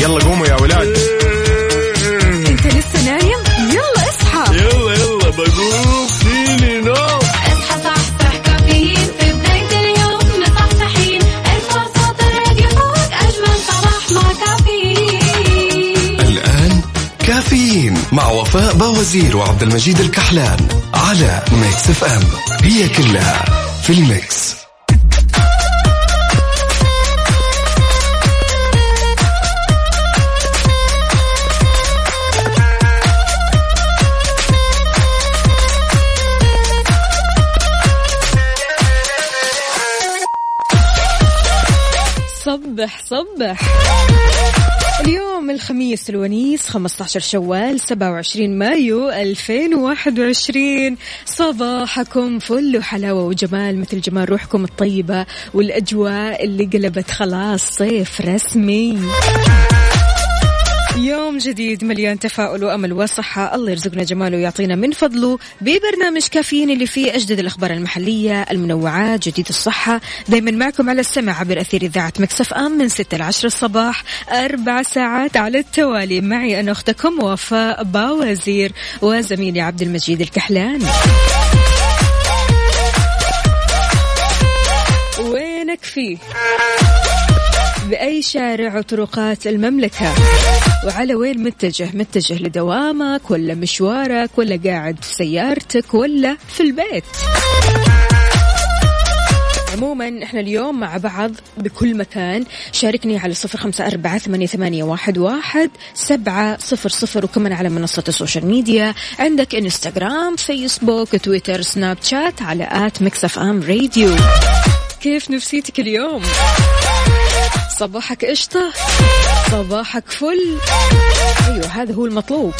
يلا قوموا يا ولاد. انت لسه نايم؟ يلا اصحى. يلا يلا بقوم. فيني نو اصحى صحصح كافيين. في بداية اليوم مصحصحين. ارفع صوت الراديو فوق أجمل صباح مع كافيين. الآن كافيين مع وفاء باوزير وعبد المجيد الكحلان على Mix FM. هي كلها في ال mix. صبح صبح اليوم الخميس الونيس 15 شوال 27 مايو 2021 صباحكم فل وحلاوة وجمال مثل جمال روحكم الطيبة والأجواء اللي قلبت خلاص صيف رسمي. يوم جديد مليان تفاؤل وأمل وصحة. الله يرزقنا جماله ويعطينا من فضله. ببرنامج كافيين اللي فيه أجدد الأخبار المحلية المنوعات جديد الصحة. دايما معكم على السمع عبر أثير إذاعة مكسف أم من 6 ل 10 الصباح أربع ساعات على التوالي. معي أنا أختكم وفاء باوزير وزميلي عبد المجيد الكحلان. وينك فيه؟ بأي شارع وطرقات المملكة؟ وعلى وين متجه؟ متجه لدوامك ولا مشوارك ولا قاعد في سيارتك ولا في البيت؟ عموما إحنا اليوم مع بعض بكل مكان. شاركني على صفر خمسة أربعة ثمانية, واحد, سبعة صفر صفر وكمان على منصة السوشيال ميديا. عندك إنستغرام فيسبوك تويتر سناب شات على at Mix FM Radio. كيف نفسيتك اليوم؟ صباحك قشطة صباحك فل. أيوة هذا هو المطلوب.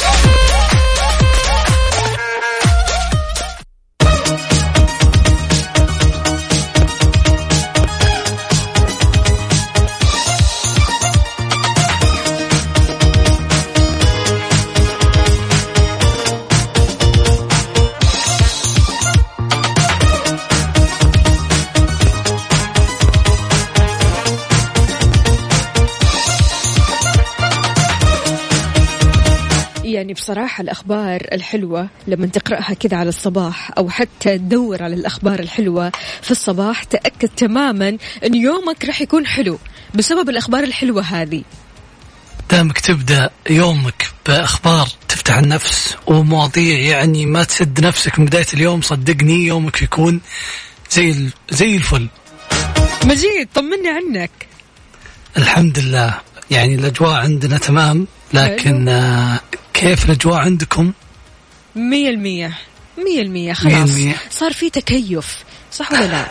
يعني بصراحة الأخبار الحلوة لما تقرأها كذا على الصباح أو حتى تدور على الأخبار الحلوة في الصباح تأكد تماما أن يومك راح يكون حلو بسبب الأخبار الحلوة هذه. دامك تبدأ يومك بأخبار تفتح النفس ومواضيع يعني ما تسد نفسك من بداية اليوم صدقني يومك يكون زي زي الفل. مجيد طمني عنك. الحمد لله. يعني الأجواء عندنا تمام لكن آه، كيف الأجواء عندكم؟ مية المية. مية المية خلاص. مية المية. صار في تكيف صح ولا لا؟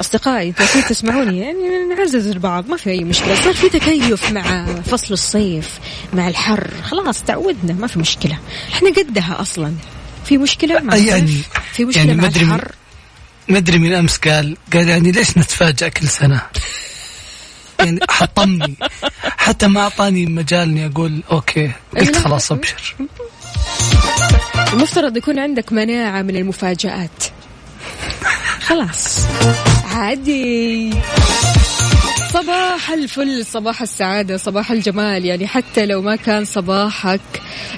أصدقائي إذا كنتوا تسمعوني يعني نعزز البعض ما في أي مشكلة. صار في تكيف مع فصل الصيف مع الحر. خلاص تعودنا ما في مشكلة. إحنا قدها أصلا. في مشكلة مع يعني- في مشكلة يعني مع من- الحر؟ ما ادري من أمس قال قال يعني ليش نتفاجأ كل سنة؟ يعني حطمني. حتى ما أعطاني مجال إني أقول أوكي قلت لا. خلاص أبشر. المفترض يكون عندك مناعة من المفاجآت. خلاص. عادي. صباح الفل صباح السعادة صباح الجمال. يعني حتى لو ما كان صباحك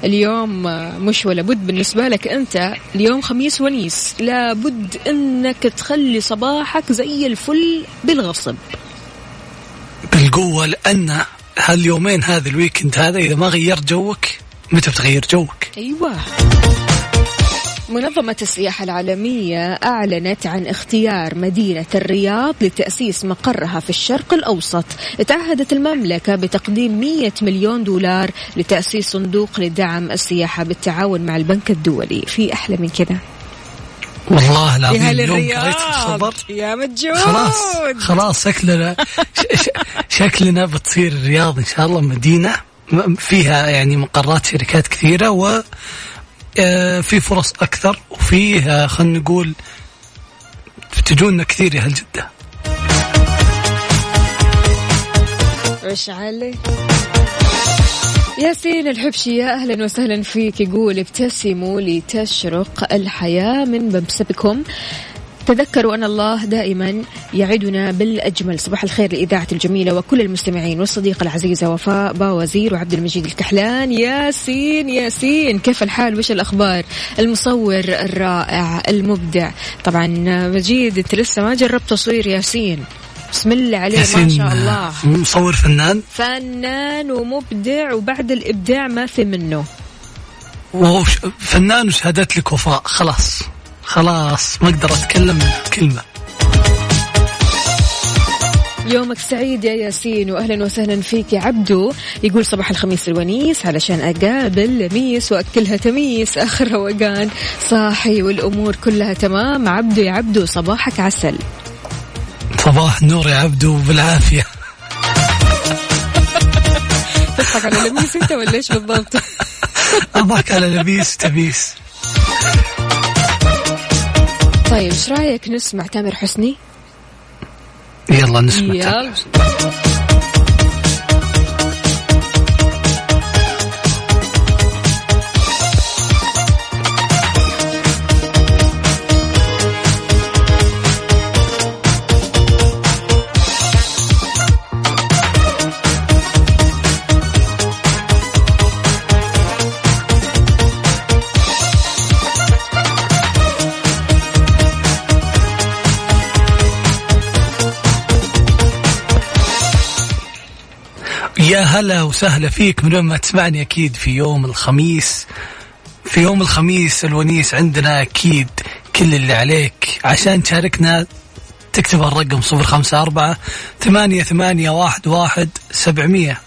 اليوم مش ولا بد بالنسبة لك أنت اليوم خميس ونيس لابد أنك تخلي صباحك زي الفل بالغصب. بالقوة لأن هاليومين هذا الويكند هذا إذا ما غيرت جوك متى بتغير جوك؟ أيوة. منظمة السياحة العالمية أعلنت عن اختيار مدينة الرياض لتأسيس مقرها في الشرق الأوسط. تعهدت المملكة بتقديم 100 مليون دولار لتأسيس صندوق لدعم السياحة بالتعاون مع البنك الدولي. في أحلى من كذا والله العظيم اليوم قريت الخبر. يا مجود خلاص خلاص شكلنا شكلنا بتصير الرياض إن شاء الله مدينة. فيها يعني مقرات شركات كثيرة و آه، في فرص أكثر وفيه خلينا نقول تجونا كثير يا أهل جده إيش علي ياسين الحبشي يا أهلا وسهلا فيك. يقول ابتسموا لتشرق الحياة من مبسبكم تذكروا أن الله دائما يعدنا بالأجمل. صباح الخير لإذاعة الجميلة وكل المستمعين والصديقة العزيزة وفاء باوزير وعبد المجيد الكحلان. ياسين ياسين كيف الحال؟ وش الأخبار؟ المصور الرائع المبدع. طبعا مجيد أنت لسه ما جربت تصوير ياسين؟ بسم الله عليه ما شاء الله. مصور فنان. فنان ومبدع وبعد الإبداع ما في منه. وهو فنان وشهادات لك وفاء خلاص. خلاص. ما أقدر أتكلم كلمة. يومك سعيد يا ياسين واهلا وسهلا فيك يا عبدو. يقول صباح الخميس الونيس علشان أقابل لميس وأكلها تميس. آخر روقان. صاحي والأمور كلها تمام. عبدو يا عبدو صباحك عسل. صباح النور يا عبدو بالعافية تضحك على لميس أنت ولا إيش بالضبط؟ أضحك على لبيس تبيس طيب إيش رأيك نسمع تامر حسني؟ يلا نسمع يلا يا هلا وسهلا فيك من وين ما تسمعني أكيد في يوم الخميس. في يوم الخميس الونيس عندنا أكيد كل اللي عليك. عشان تشاركنا تكتب الرقم صفر خمسة أربعة ثمانية ثمانية واحد واحد سبعمية.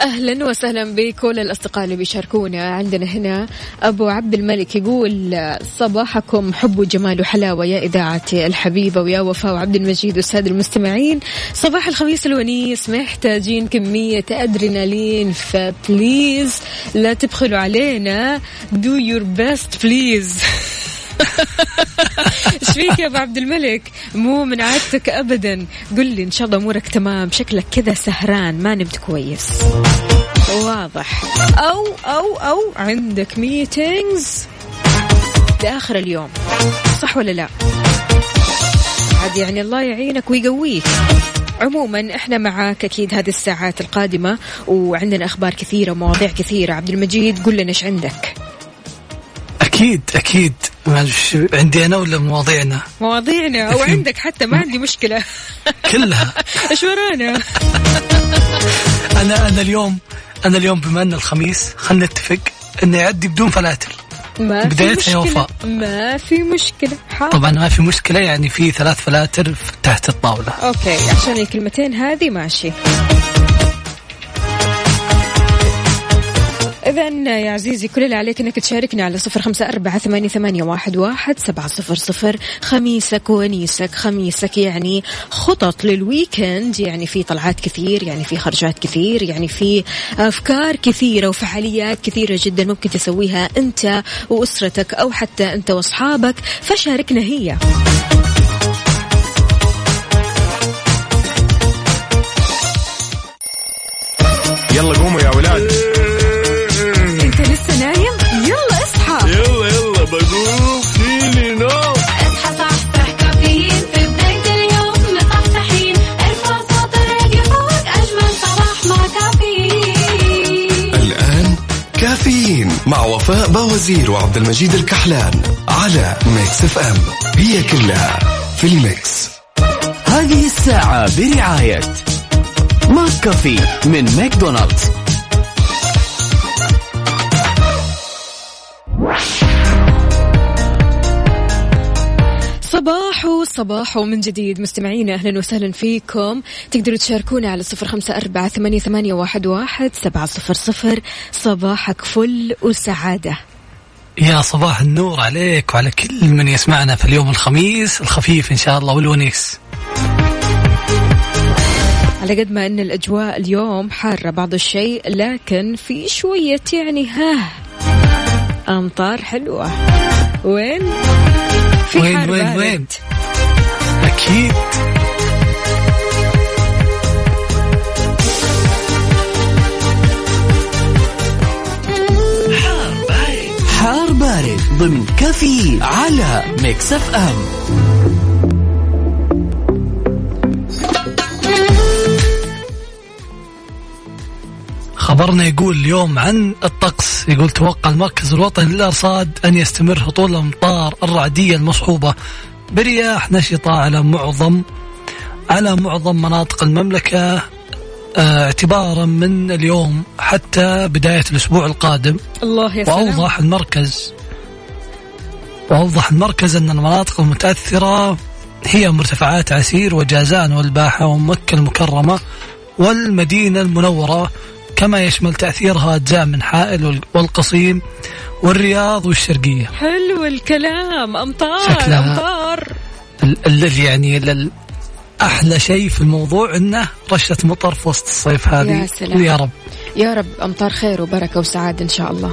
أهلا وسهلا بكل الأصدقاء اللي بيشاركونا. عندنا هنا أبو عبد الملك يقول صباحكم حب وجمال وحلاوة يا اذاعتي الحبيبة ويا وفاء وعبد المجيد والسادة المستمعين. صباح الخميس الونيس محتاجين كمية أدرينالين ف please لا تبخلوا علينا. do your best please إيش فيك يا أبو عبد الملك؟ مو من عادتك ابدا. قل لي إن شاء الله أمورك تمام. شكلك كذا سهران. ما نمت كويس. واضح. أو أو أو عندك meetings لآخر اليوم. صح ولا لا؟ عاد يعني الله يعينك ويقويك. عموما إحنا معاك أكيد هذه الساعات القادمة وعندنا أخبار كثيرة ومواضيع كثيرة. عبد المجيد قل لنا إيش عندك. أكيد أكيد. معلش عندي أنا ولا مواضيعنا مواضيعنا. أو عندك حتى ما عندي مشكلة. كلها. إيش ورانا؟ أنا أنا اليوم أنا اليوم بما أن الخميس خلينا نتفق إنه يعدي بدون فلاتر. ما في بدايتها يا مشكلة. وفاء. ما في مشكلة. حاضر. طبعا ما في مشكلة يعني في ثلاث فلاتر تحت الطاولة. okay عشان الكلمتين هذه ماشي. إذا يا عزيزي كل اللي عليك إنك تشاركنا على صفر خمسة أربعة ثمانية, ثمانية واحد, واحد سبعة صفر صفر. خميسك ونيسك خميسك يعني خطط لل weekend يعني في طلعات كثير يعني في خرجات كثير يعني في أفكار كثيرة وفعاليات كثيرة جدا ممكن تسويها أنت وأسرتك أو حتى أنت وأصحابك. فشاركنا هي. يلا قوموا يا ولاد. كافيين مع وفاء باوزير وعبد المجيد الكحلان على Mix FM هي كلها في ال mix. هذه الساعة برعاية McCafé من ماكدونالدز. صباح صباح من جديد. مستمعينا أهلا وسهلا فيكم. تقدروا تشاركونا على صفر خمسة أربعة ثمانية, ثمانية واحد, واحد سبعة صفر صفر. صباحك فل وسعادة. يا صباح النور عليك وعلى كل من يسمعنا في اليوم الخميس الخفيف إن شاء الله والونيس. على قد ما أن الأجواء اليوم حارة بعض الشيء لكن في شوية يعني ها أمطار حلوة. وين؟ في وين- حار وين- بارد. وين؟ أكيد حار بارد ضمن كافيين على Mix FM خبرنا يقول اليوم عن الطقس. يقول توقع المركز الوطني للأرصاد أن يستمر هطول الأمطار الرعدية المصحوبة برياح نشطة على معظم على معظم مناطق المملكة آه، اعتبارا من اليوم حتى بداية الأسبوع القادم. الله يا سلام. وأوضح المركز وأوضح المركز أن المناطق المتأثرة هي مرتفعات عسير وجازان والباحة ومكة المكرمة والمدينة المنورة. كما يشمل تأثيرها أجزاء من حائل وال- والقصيم والرياض والشرقية. حلو الكلام. أمطار شكلها- أمطار. ال- ال- يعني ال- أحلى شيء في الموضوع أنه رشة مطر في وسط الصيف هذه. يا سلام. يا رب. يا رب أمطار خير وبركة وسعادة إن شاء الله.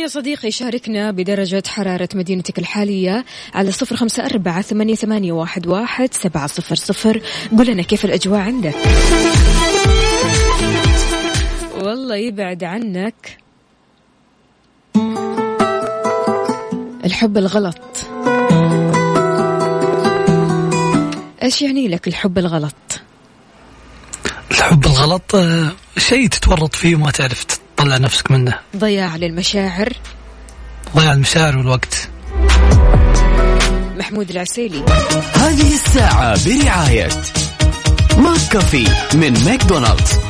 يا صديقي شاركنا بدرجة حرارة مدينتك الحالية على صفر خمسة أربعة ثمانية, واحد سبعة صفر صفر. قل لنا كيف الأجواء عندك؟ والله يبعد عنك. الحب الغلط. إيش يعني لك الحب الغلط؟ الحب الغلط آه، شيء تتورط فيه وما تعرف تطلع نفسك منه ضياع للمشاعر. ضياع المشاعر والوقت. محمود العسيلي. هذه الساعة برعاية McCafé من ماكدونالدز.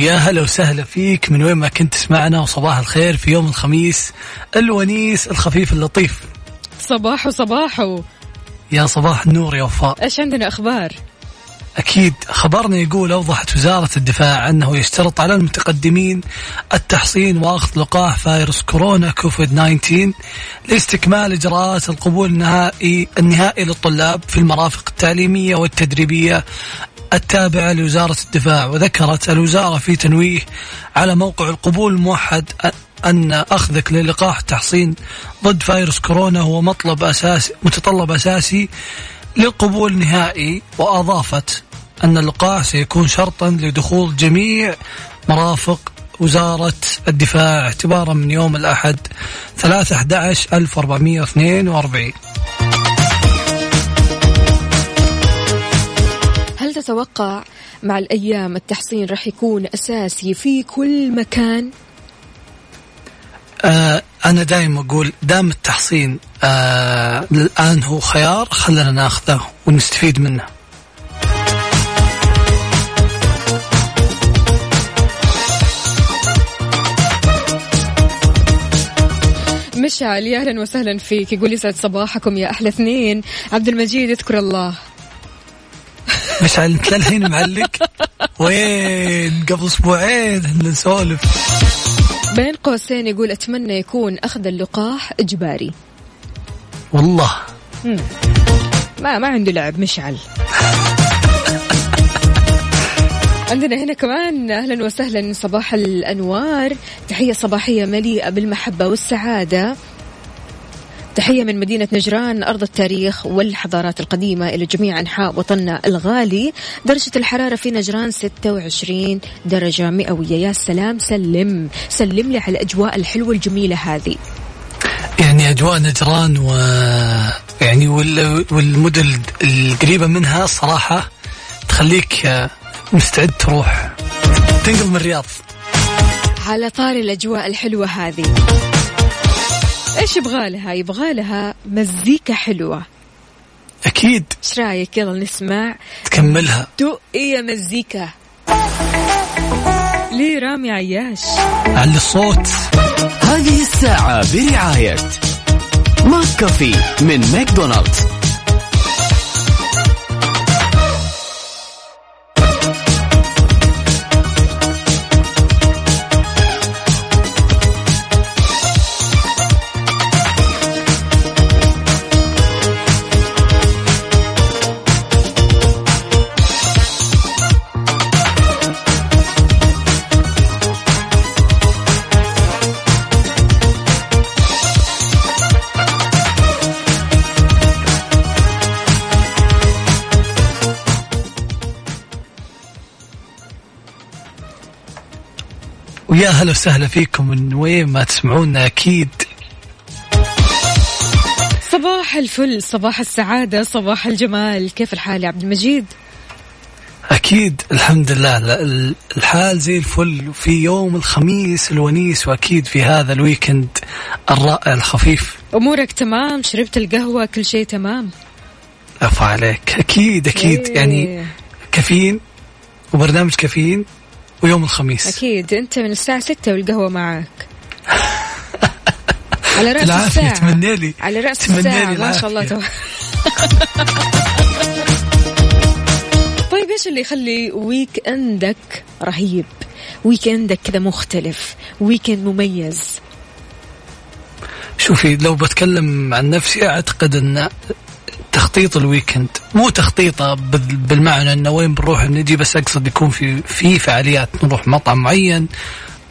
ويا هلا وسهلا فيك من وين ما كنت تسمعنا وصباح الخير في يوم الخميس الونيس الخفيف اللطيف صباحو صباحو يا صباح النور يا وفاء إيش عندنا أخبار؟ أكيد خبرنا يقول أوضحت وزارة الدفاع أنه يشترط على المتقدمين التحصين وأخذ لقاح فيروس كورونا كوفيد 19 لاستكمال إجراءات القبول النهائي النهائي للطلاب في المرافق التعليمية والتدريبية التابعة لوزارة الدفاع وذكرت الوزارة في تنويه على موقع القبول الموحد أن أخذك للقاح التحصين ضد فيروس كورونا هو مطلب أساسي متطلب أساسي للقبول النهائي وأضافت أن اللقاح سيكون شرطا لدخول جميع مرافق وزارة الدفاع اعتبارا من يوم الأحد 3 11 1442 هل تتوقع مع الأيام التحصين راح يكون أساسي في كل مكان؟ آه أنا دائما أقول دام التحصين آه الآن هو خيار خلنا ناخذه ونستفيد منه. مشعل يا أهلا وسهلا فيك. يقول يسعد صباحكم يا أحلى اثنين. عبد المجيد اذكر الله. مشعل انت للحين معلق؟ وين؟ قبل أسبوعين نسولف. بين قوسين يقول أتمنى يكون أخذ اللقاح إجباري. والله. ما ما عنده لعب مشعل. عندنا هنا كمان أهلا وسهلا صباح الأنوار. تحية صباحية مليئة بالمحبة والسعادة. تحية من مدينة نجران أرض التاريخ والحضارات القديمة إلى جميع أنحاء وطننا الغالي. درجة الحرارة في نجران 26 درجة مئوية. يا سلام سلم سلم لي على الأجواء الحلوة الجميلة هذه. يعني أجواء نجران و يعني وال... والمدن القريبة منها صراحة تخليك مستعد تروح. تنقل من الرياض. على طاري الأجواء الحلوة هذه. إيش يبغى لها؟ يبغى لها مزيكا حلوة. أكيد. إيش رأيك؟ يلا نسمع. تكملها. دق يا مزيكا. ليه رامي عياش. على الصوت. هذه الساعة برعاية McCafé من ماكدونالدز. ويا هلا وسهلا فيكم. من وين ما تسمعونا أكيد. صباح الفل صباح السعادة صباح الجمال. كيف الحال يا عبد المجيد؟ أكيد الحمد لله. الحال زي الفل. في يوم الخميس الونيس وأكيد في هذا ال weekend الرائع الخفيف. أمورك تمام؟ شربت القهوة؟ كل شيء تمام؟ عفا عليك. أكيد أكيد. إيه. يعني كافيين؟ وبرنامج كافيين؟ ويوم الخميس. أكيد. أنت من الساعة ستة والقهوة معك على رأس الساعة. تمنى لي. على رأس الساعة. ما شاء الله. تو... طيب إيش اللي يخلي ويك اندك رهيب؟ ويك اندك كذا مختلف. weekend مميز. شوفي لو بتكلم عن نفسي أعتقد إن تخطيط ال weekend مو تخطيطة بال- بالمعنى إنه وين بنروح نجي بس أقصد يكون في في فعاليات نروح مطعم معين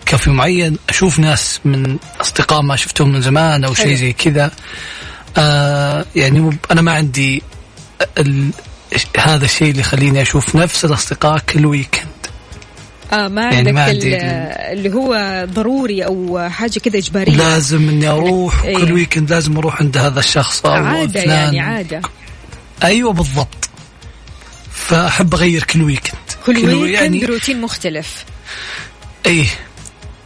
كافي معين أشوف ناس من أصدقاء ما شفتهم من زمان أو. شيء زي كذا آه يعني أنا ما عندي ال... هذا الشيء اللي يخليني أشوف نفس الأصدقاء كل weekend آه ما يعني عندك ما ال- عندي ال- اللي هو ضروري أو حاجة كذا إجبارية لازم إني أروح إيه. كل weekend لازم أروح عند هذا الشخص أو عادة. يعني عادة أيوه بالضبط فأحب أغير كل weekend كل weekend wee- يعني روتين مختلف إيه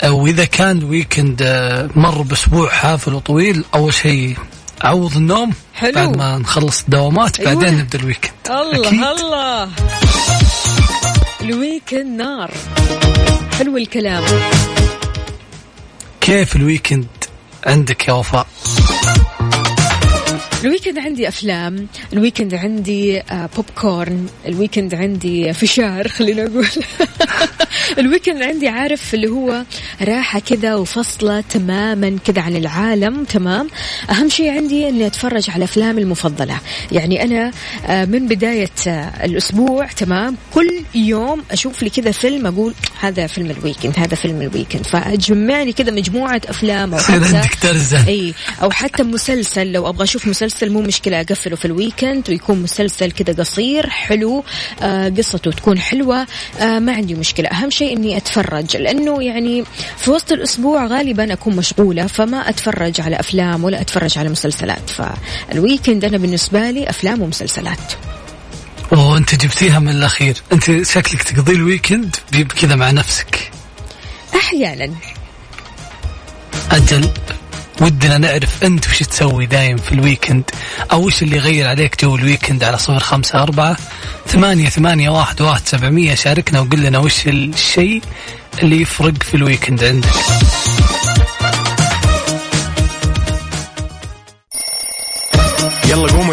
واذا كان ال weekend آه، مر بأسبوع حافل وطويل أول شيء أعوض النوم حلو. بعد ما نخلص الدوامات أيوة. بعدين نبدأ ال weekend الله أكيد. الله ال weekend نار حلو الكلام. كيف ال weekend عندك يا وفاء؟ ال weekend عندي أفلام ال weekend عندي آه، popcorn ال weekend عندي فشار خلينا نقول. ال weekend عندي عارف اللي هو راحة كذا وفصلة تماما كذا عن العالم تمام؟ أهم شيء عندي أني أتفرج على أفلامي المفضلة. يعني أنا آه، من بداية آه، الأسبوع تمام؟ كل يوم أشوف لي كذا فيلم أقول هذا فيلم ال weekend هذا فيلم ال weekend. فأجمعني كذا مجموعة أفلام أو يصير حتى عندك ترزه إي أو حتى مسلسل لو أبغى أشوف مسلسل مو مشكلة أقفله في ال weekend ويكون مسلسل كذا قصير حلو آه قصته تكون حلوة آه ما عندي مشكلة. أهم شيء إني أتفرج لأنه يعني في وسط الأسبوع غالبا أكون مشغولة فما أتفرج على أفلام ولا أتفرج على مسلسلات. فال weekend أنا بالنسبة لي أفلام ومسلسلات. أوه أنت جبتيها من الأخير. أنت شكلك تقضي ال weekend ب- كذا مع نفسك. أحيانا. أجل. ودنا نعرف أنت وش تسوي دايم في ال weekend أو وش اللي يغير عليك جو ال weekend على صفر خمسة أربعة ثمانية ثمانية واحد واحد سبعمية. شاركنا وقل لنا وش الشيء اللي يفرق في ال weekend عندك. يلا قوموا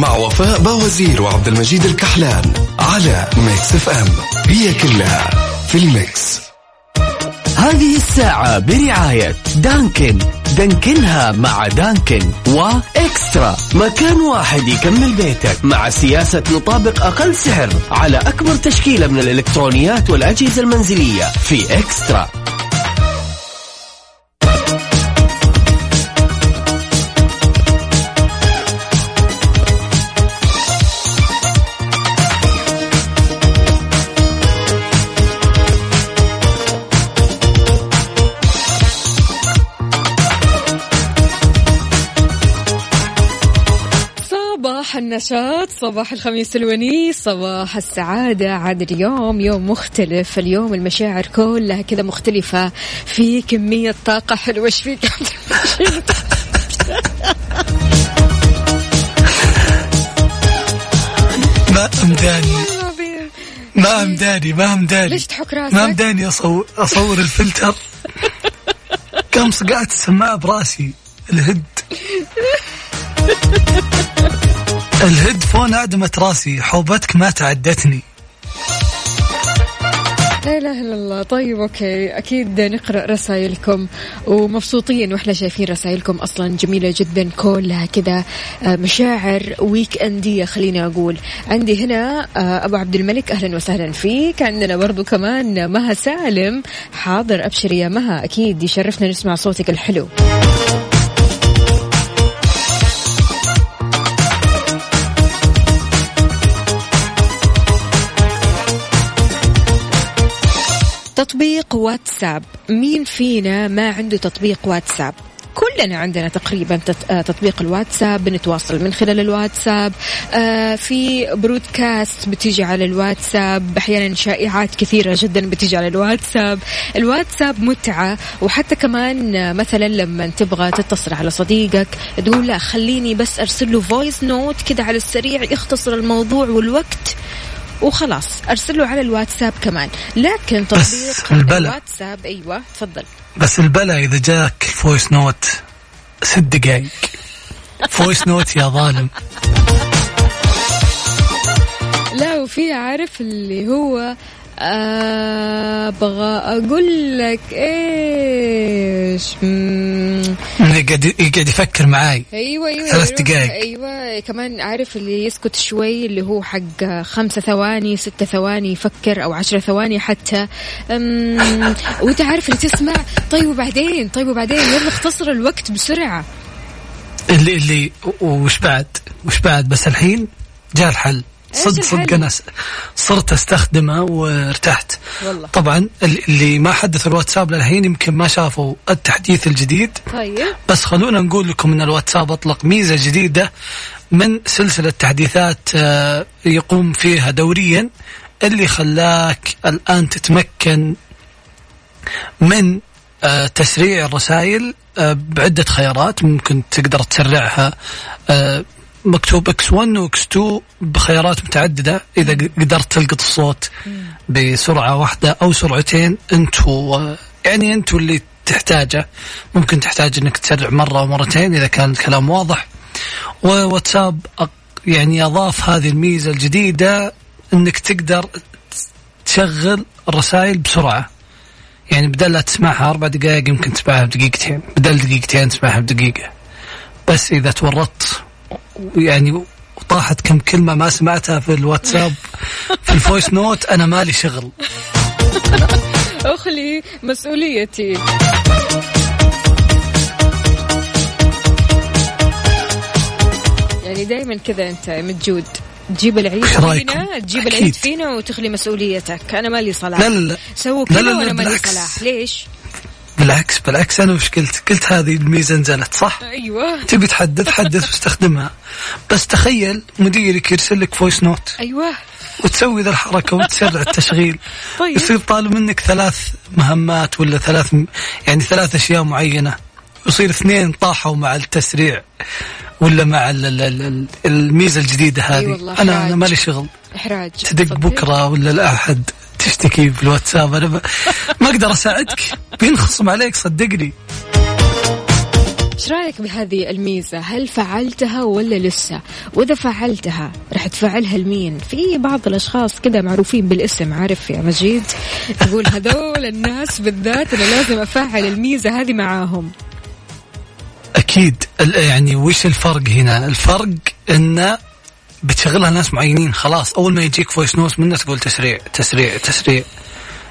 مع وفاء باوزير وعبد المجيد الكحلان على Mix FM. هي كلها في ال mix. هذه الساعة برعاية دانكن. دانكنها مع دانكن وإكسترا. مكان واحد يكمل بيتك مع سياسة نطابق أقل سعر على أكبر تشكيلة من الإلكترونيات والأجهزة المنزلية في إكسترا. النشاط صباح الخميس الونيس صباح السعادة. عاد اليوم يوم مختلف اليوم المشاعر كلها كذا مختلفة. في كمية طاقة حلوة إيش فيك؟ ما أمداني. ما أمداني ما أمداني. ليش تحك ما راسك؟ أمداني أصور, أصور الفلتر. قام صقعت السماعة براسي الهد. الهيدفون أعدمت راسي حوبتك ما تعدتني. لا إله إلا الله. طيب أوكي. أكيد نقرأ رسائلكم. ومبسوطين وإحنا شايفين رسائلكم أصلا جميلة جدا. كلها كذا آه، مشاعر ويك انديه خليني أقول. عندي هنا آه، أبو عبد الملك. أهلا وسهلا فيك. عندنا برضو كمان مها سالم. حاضر ابشري يا مها. أكيد يشرفنا نسمع صوتك الحلو. تطبيق واتساب. مين فينا ما عنده تطبيق واتساب؟ كلنا عندنا تقريبا آه، تطبيق الواتساب بنتواصل من خلال الواتساب. آه، في برودكاست بتيجي على الواتساب أحيانا شائعات كثيرة جدا بتيجي على الواتساب. الواتساب متعة وحتى كمان آه، مثلا لما تبغى تتصل على صديقك تقول لا خليني بس أرسل له voice note كده على السريع يختصر الموضوع والوقت. وخلاص ارسل له على الواتساب كمان. لكن تطبيق البلا. الواتساب أيوه تفضل. بس البلا إذا جاك voice note ست دقائق فويس نوت يا ظالم. لا وفي عارف اللي هو آه، أبغى أقول لك إيش يقعد يقعد يفكر معاي. أيوه أيوه ثلاث دقايق. أيوه كمان عارف اللي يسكت شوي اللي هو حق خمسة ثواني ستة ثواني يفكر أو عشرة ثواني حتى. وأنت عارف اللي تسمع. طيب وبعدين؟ طيب وبعدين؟ يلا اختصر الوقت بسرعة. اللي اللي وش بعد؟ وش بعد بس الحين؟ جاء الحل. صدق صدق؟ أنا صرت أستخدمه وارتحت والله. طبعا اللي- ما حدث الواتساب للحين يمكن ما شافوا التحديث الجديد طيب بس خلونا نقول لكم إن الواتساب أطلق ميزة جديدة من سلسلة تحديثات آه، يقوم فيها دوريا اللي خلاك الآن تتمكن من آه، تسريع الرسائل آه، بعدة خيارات ممكن تقدر تسرعها مكتوب X 1 و X 2 بخيارات متعددة. إذا قدرت تلقط الصوت بسرعة واحدة أو سرعتين آه، يعني أنتوا اللي تحتاجه. ممكن تحتاج إنك تسرع مرة أو مرتين إذا كان الكلام واضح. وواتساب يعني أضاف هذه الميزة الجديدة إنك تقدر تشغل الرسائل بسرعة. يعني بدل لا تسمعها أربع دقائق يمكن تسمعها بدقيقتين بدل دقيقتين تسمعها بدقيقة. بس إذا تورطت يعني وطاحت كم كلمة ما سمعتها في الواتساب في ال voice note أنا مالي شغل أخلي مسؤوليتي يعني دائما كذا أنت متعود تجيب العيد؟ فينا تجيب. العيد فينا وتخلي مسؤوليتك أنا مالي صلاح لا لا لا سووا كذا وأنا مالي. صلاح ليش؟ بالعكس بالعكس أنا وش قلت؟ قلت هذه الميزه نزلت صح؟ أيوه تبي تحدث حدث واستخدمها بس تخيل مديرك يرسل لك voice note أيوه وتسوي ذا الحركة وتسرع التشغيل طيب. يصير طالب منك ثلاث مهمات ولا ثلاث يعني ثلاث أشياء معينة يصير اثنين طاحوا مع التسريع ولا مع ال- ال- ال- الميزة الجديدة هذه والله، أنا. أنا مالي شغل إحراج تدق. بكرة ولا الاحد تشتكي في الواتساب أنا ب... ما أقدر أساعدك. بينخصم عليك صدقني. إيش رأيك بهذه الميزة؟ هل فعلتها ولا لسه؟ وإذا فعلتها راح تفعلها لمين؟ في بعض الأشخاص كذا معروفين بالاسم عارف يا مجيد؟ تقول هذول الناس بالذات أنا لازم أفعل الميزة هذه معاهم. أكيد. يعني وش الفرق هنا؟ الفرق انه بتشغلها ناس معينين خلاص. أول ما يجيك voice note منه تقول تسريع تسريع تسريع.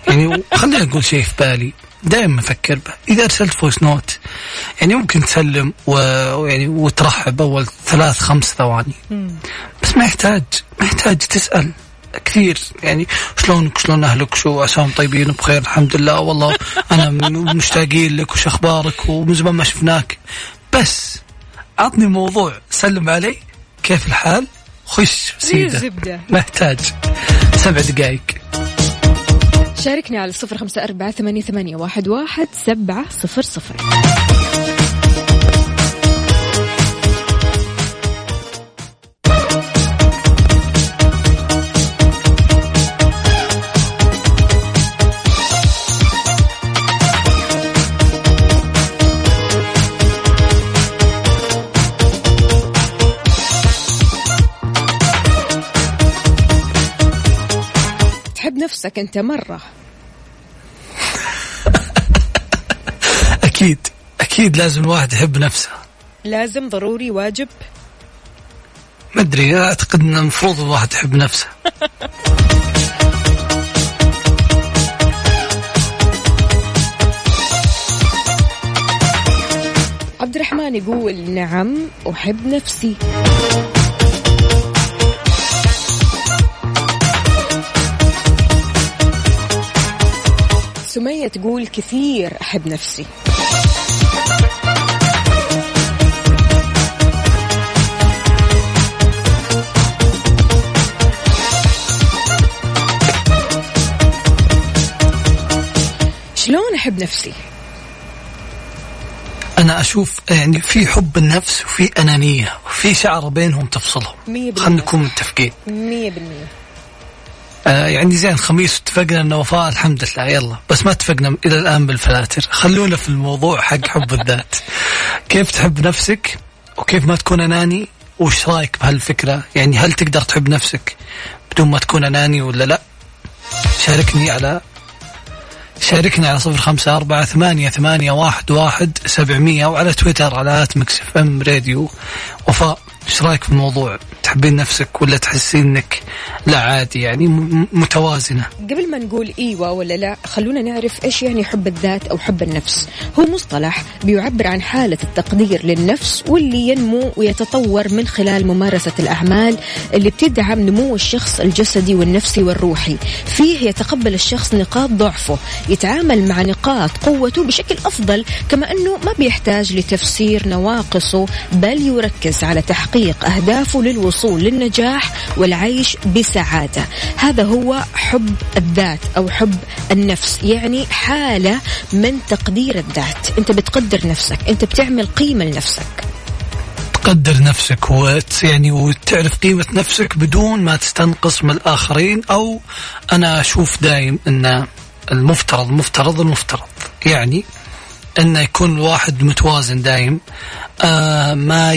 يعني خليني أقول شيء في بالي. دائما أفكر به إذا أرسلت voice note يعني ممكن تسلم ويعني وترحب أول ثلاث خمس ثواني. بس ما يحتاج ما يحتاج تسأل كثير. يعني شلونك؟ شلون أهلك؟ شو عساهم طيبين؟ بخير الحمد لله والله أنا مشتاقين لك وش أخبارك؟ ومن زمان ما شفناك. بس عطني موضوع سلم علي. كيف الحال؟ خش ما يحتاج سبع دقائق. شاركني على صفر خمسة أربعة ثمانية, ثمانية واحد, واحد سبعة صفر صفر. نفسك أنت مرة. أكيد أكيد لازم الواحد يحب نفسه. لازم ضروري واجب. مدري أعتقد إن المفروض الواحد يحب نفسه. عبد الرحمن يقول نعم أحب نفسي. سمية تقول كثير أحب نفسي. شلون أحب نفسي؟ أنا أشوف يعني في حب النفس وفي أنانية وفي شعره بينهم تفصلهم. خلينا نكون متفقين. مية بالمية. آه يعني زين الخميس اتفقنا إنه وفاء الحمد لله يلا. بس ما اتفقنا إلى الآن بالفلاتر. خلونا في الموضوع حق حب الذات. كيف تحب نفسك وكيف ما تكون أناني؟ وش رأيك بهالفكرة؟ يعني هل تقدر تحب نفسك بدون ما تكون أناني ولا لا؟ شاركني على شاركني على صفر خمسة أربعة ثمانية ثمانية واحد واحد سبعمية وعلى تويتر على at Mix FM Radio. وفاء. إيش رأيك في الموضوع؟ تحبين نفسك ولا تحسين إنك لا عادي يعني م- متوازنة؟ قبل ما نقول إيوه ولا لا خلونا نعرف إيش يعني حب الذات أو حب النفس. هو مصطلح بيعبر عن حالة التقدير للنفس واللي ينمو ويتطور من خلال ممارسة الأعمال اللي بتدعم نمو الشخص الجسدي والنفسي والروحي. فيه يتقبل الشخص نقاط ضعفه يتعامل مع نقاط قوته بشكل أفضل كما أنه ما بيحتاج لتفسير نواقصه بل يركز على تحقيق اهدافه للوصول للنجاح والعيش بسعادة. هذا هو حب الذات أو حب النفس يعني حالة من تقدير الذات. أنت بتقدر نفسك أنت بتعمل قيمة لنفسك. تقدر نفسك وت يعني وتعرف قيمة نفسك بدون ما تستنقص من الآخرين أو أنا أشوف دايم أن المفترض المفترض المفترض. يعني أنه يكون الواحد متوازن دايم آه ما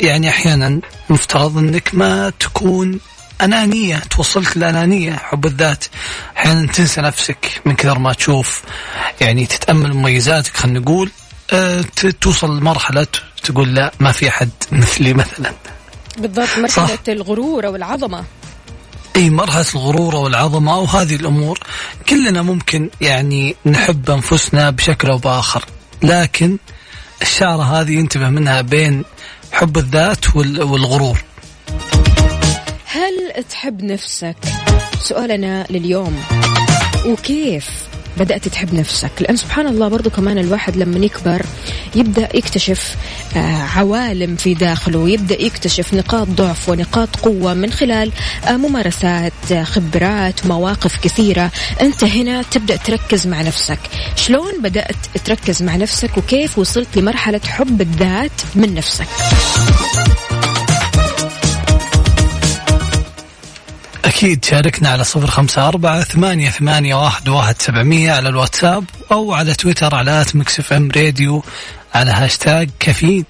يعني أحيانا مفترض أنك ما تكون أنانية توصلك الأنانية حب الذات. أحيانا تنسى نفسك من كثر ما تشوف يعني تتأمل مميزاتك خلينا نقول ت- توصل لمرحلة تقول لا ما في أحد مثلي مثلا. بالضبط مرحلة الغرور أو العظمة. إي مرحلة الغرور والعظمة وهذه الأمور كلنا ممكن يعني نحب أنفسنا بشكل أو بآخر. لكن الشعرة هذه ينتبه منها بين حب الذات وال- والغرور. هل تحب نفسك؟ سؤالنا لليوم. وكيف بدأت تحب نفسك. لأن سبحان الله برضو كمان الواحد لما يكبر يبدأ يكتشف آه، عوالم في داخله يبدأ يكتشف نقاط ضعف ونقاط قوة من خلال آه، ممارسات آه، خبرات مواقف كثيرة. أنت هنا تبدأ تركز مع نفسك. شلون بدأت تركز مع نفسك وكيف وصلت لمرحلة حب الذات من نفسك؟ أكيد شاركنا على صفر خمسة أربعة ثمانية ثمانية واحد واحد سبعمية على الواتساب أو على تويتر على at Mix FM Radio على هاشتاج كفيد.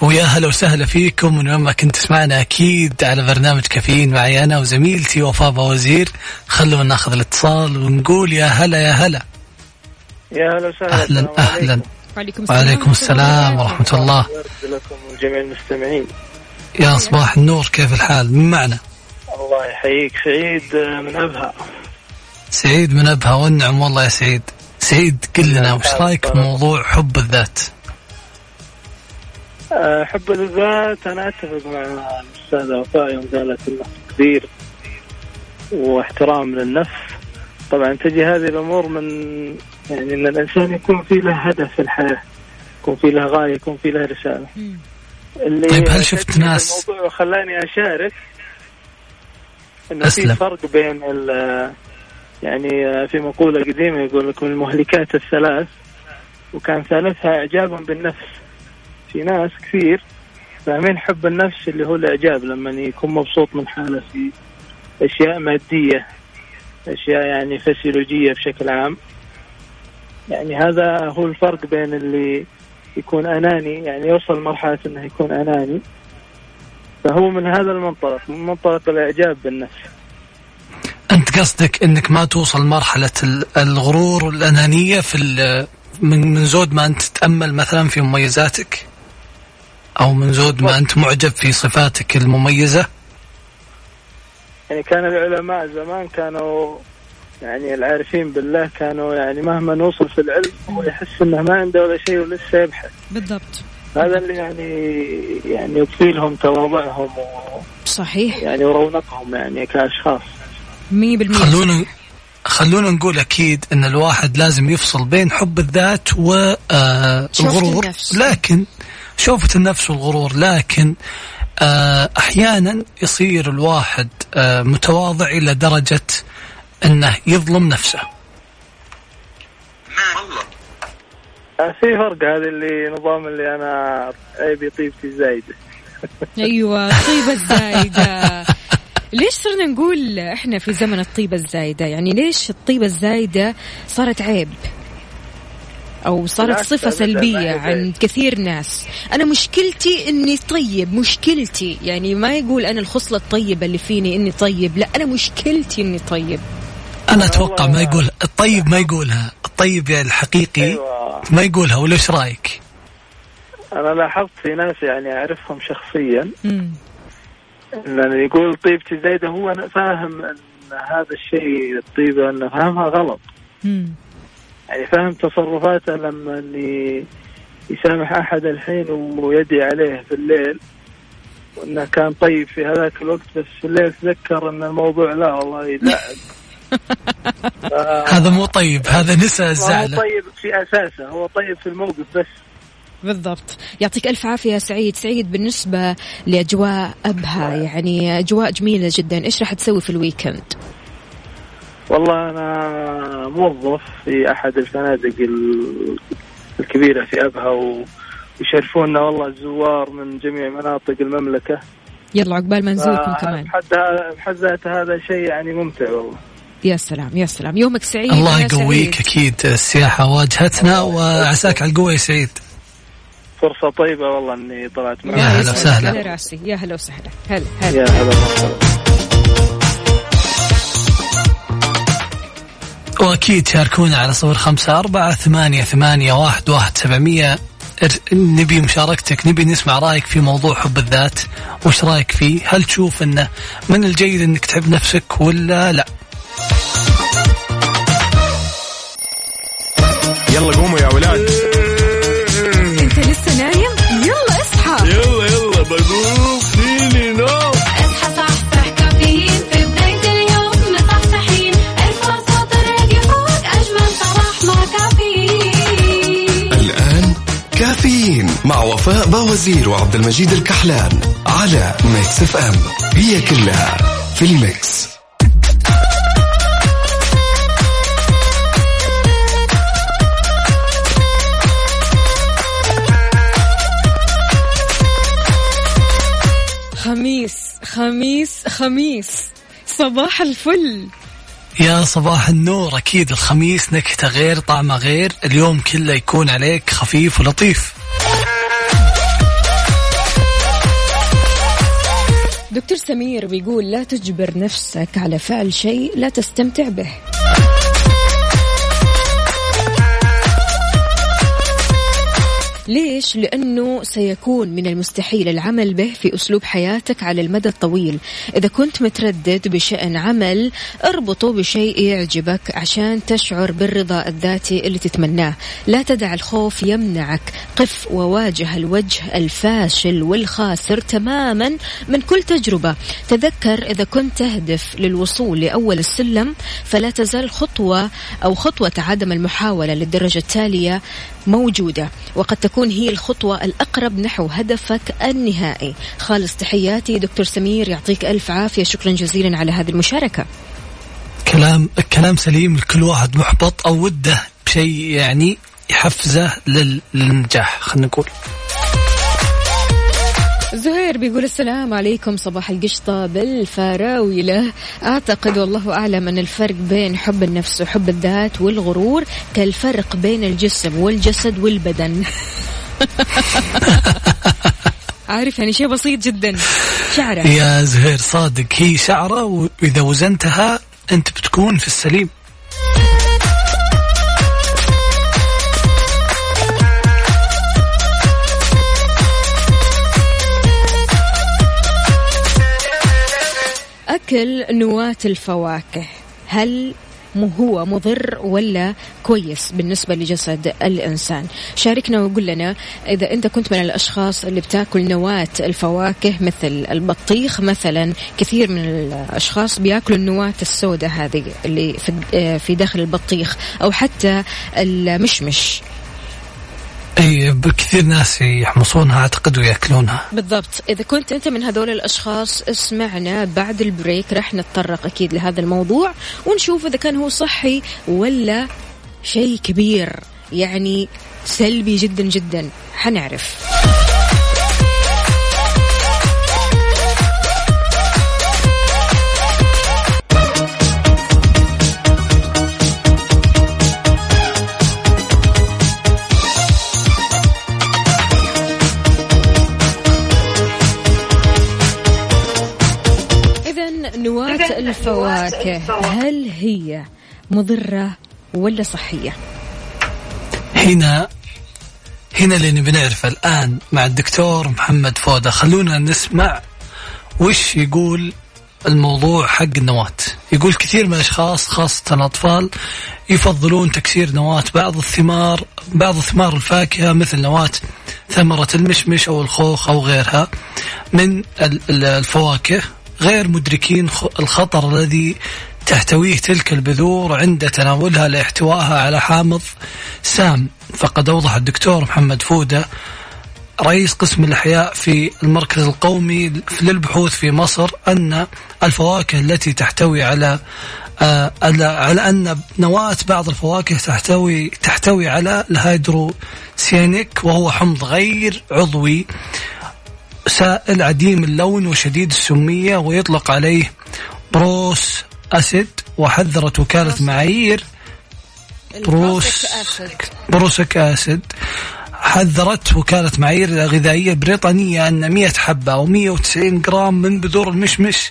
ويا هلا وسهلا فيكم من وين ما كنت تسمعنا أكيد على برنامج كافيين معي أنا وزميلتي وفاء وزير. خلونا ناخذ الاتصال ونقول يا هلا يا هلا. يا أهلا وسهلا. أهلا السلام أهلا. وعليكم وعليكم السلام ورحمة الله. لكم ولجميع المستمعين. يا صباح النور كيف الحال؟ من معنا؟ الله يحييك. سعيد من أبها. سعيد من أبها والنعم والله يا سعيد. سعيد قل لنا وش رأيك بموضوع حب الذات؟ حب الذات أنا أتفق مع الاستاذه وفاء يوم قالت انه تقدير واحترام للنفس. طبعا تجي هذه الأمور من يعني إن الإنسان يكون في له هدف في الحياة يكون في له غاية يكون في له رسالة. اللي طيب هل شفت ناس- الموضوع وخلاني أشارك إنه. في فرق بين ال- يعني في مقولة قديمة يقول لك من المهلكات الثلاث وكان ثالثها إعجاب بالنفس. في ناس كثير فاهمين حب النفس اللي هو الإعجاب لما يكون مبسوط من حاله في أشياء مادية أشياء يعني فسيولوجية بشكل عام. يعني هذا هو الفرق بين اللي يكون أناني يعني يوصل لمرحلة إنه يكون أناني. فهو من هذا المنطلق من منطلق الإعجاب بالنفس. أنت قصدك إنك ما توصل مرحله ال- الغرور والانانيه في من من زود ما أنت تتأمل مثلا في مميزاتك؟ أو من زود ما أنت معجب في صفاتك المميزة؟ يعني كان العلماء زمان كانوا يعني العارفين بالله كانوا يعني مهما نوصل في العلم هو يحس إنه ما عنده ولا شيء ولسه يبحث. بالضبط. هذا اللي يعني يعني يضفي لهم تواضعهم صحيح. ويعني ورونقهم يعني كأشخاص. 100% خلونا خلونا نقول أكيد إن الواحد لازم يفصل بين حب الذات والغرور النفس. لكن شوفة النفس والغرور لكن آه، أحيانا يصير الواحد آه، متواضع إلى درجة إنه يظلم نفسه. آه، في فرق هذا اللي نظام اللي أنا عيبي طيبتي زايده أيوه الطيبه الزايده ليش صرنا نقول إحنا في زمن الطيبة الزايدة؟ يعني ليش الطيبة الزايدة صارت عيب؟ أو صارت صفة سلبية عند كثير ناس أنا مشكلتي إني طيب مشكلتي يعني ما يقول أنا الخصلة الطيبة اللي فيني إني طيب لا أنا مشكلتي إني طيب أنا أتوقع ما. يقول الطيب ما يقولها الطيب يعني الحقيقي أيوه ما يقولها ولا إيش رأيك؟ أنا لاحظت في ناس يعني أعرفهم شخصيا. إن يقول طيبتي زايده هو أنا فاهم إن هذا الشيء الطيبه انه فاهمها غلط مم. يعني فاهم تصرفاته لما إني يسامح أحد الحين ويدي عليه في الليل. وإنه كان طيب في هذاك الوقت بس في الليل تذكر إن الموضوع لا والله يزعل. ف- هذا مو طيب هذا نسى ما هو الزعل. طيب في أساسه هو طيب في الموقف بس. بالضبط. يعطيك ألف عافية سعيد. سعيد بالنسبة لأجواء أبها يعني أجواء جميلة جدا. إيش راح تسوي في الويكند؟ والله أنا موظف في أحد الفنادق ال- الكبيرة في أبها و- ويشرفونا والله الزوار من جميع مناطق المملكة. يلا عقبال ما نزوركم كمان. بحد ذاته هذا شيء يعني ممتع والله. يا سلام يا سلام. يومك سعيد الله يا يقويك سعيد. أكيد. السياحة واجهتنا وعساك على القوة يا سعيد. فرصة طيبة والله إني طلعت يا معك. هلا يسعدك، وسهلا. على راسي يا هلا وسهلا. هلا هلا. يا هلا وأكيد شاركونا على صفر خمسة أربعة ثمانية ثمانية واحد واحد سبعمية. نبي مشاركتك نبي نسمع رأيك في موضوع حب الذات. وش رأيك فيه؟ هل تشوف إنه من الجيد إنك تحب نفسك ولا لا؟ يلا قوموا يا ولاد. مع وفاء بوازير وعبد المجيد الكحلان على Mix FM. هي كلها في ال Mix. خميس خميس خميس. صباح الفل. يا صباح النور أكيد الخميس نكهته غير طعمة غير. اليوم كله يكون عليك خفيف ولطيف. دكتور سمير بيقول لا تجبر نفسك على فعل شيء لا تستمتع به. ليش؟ لأنه سيكون من المستحيل العمل به في أسلوب حياتك على المدى الطويل. إذا كنت متردد بشأن عمل اربطه بشيء يعجبك عشان تشعر بالرضا الذاتي اللي تتمناه. لا تدع الخوف يمنعك. قف وواجه الوجه الفاشل والخاسر تماما من كل تجربة. تذكر إذا كنت تهدف للوصول لأول السلم فلا تزال خطوة أو خطوة عدم المحاولة للدرجة التالية موجودة وقد تكون هي الخطوة الأقرب نحو هدفك النهائي. خالص تحياتي دكتور سمير يعطيك ألف عافية. شكرا جزيلا على هذه المشاركة. كلام الكلام سليم لكل واحد محبط أو وده بشيء يعني يحفزه لل- للنجاح خلينا نقول. زهير بيقول السلام عليكم صباح القشطة بالفراولة أعتقد والله أعلم أن الفرق بين حب النفس وحب الذات والغرور كالفرق بين الجسم والجسد والبدن. عارف يعني شيء بسيط جدا. شعره. يا زهير صادق. هي شعرة وإذا وزنتها أنت بتكون في السليم. أكل نواة الفواكه. هل هو مضر ولا كويس بالنسبة لجسد الإنسان؟ شاركنا وقول لنا إذا أنت كنت من الأشخاص اللي بتاكل نواة الفواكه مثل البطيخ مثلا كثير من الأشخاص بياكلوا النواة السوداء هذه اللي في داخل البطيخ أو حتى المشمش. أي بكثير ناس يحمصونها أعتقد ويأكلونها. بالضبط. إذا كنت أنت من هذول الأشخاص اسمعنا بعد البريك رح نتطرق أكيد لهذا الموضوع ونشوف إذا كان هو صحي ولا شيء كبير. يعني سلبي جدا جدا. حنعرف. الفواكه هل هي مضرة ولا صحية؟ هنا هنا اللي نبي نعرفه الآن مع الدكتور محمد فودة. خلونا نسمع وش يقول الموضوع حق النواة. يقول كثير من الأشخاص خاصة الأطفال يفضلون تكسير نواة بعض الثمار بعض ثمار الفاكهة مثل نواة ثمرة المشمش أو الخوخ أو غيرها من ال- ال- الفواكه. غير مدركين الخطر الذي تحتويه تلك البذور عند تناولها لاحتوائها على حامض سام. فقد أوضح الدكتور محمد فودة رئيس قسم الأحياء في المركز القومي للبحوث في مصر أن الفواكه التي تحتوي على آه، على على أن نواة بعض الفواكه تحتوي تحتوي على الهيدروسيانيك وهو حمض غير عضوي. سائل عديم اللون وشديد السمية ويطلق عليه prussic acid وحذرت وكالة معايير. prussic prussic acid. حذرت وكالة معايير الغذائية البريطانية أن 100 حبة أو 190 جرام من بذور المشمش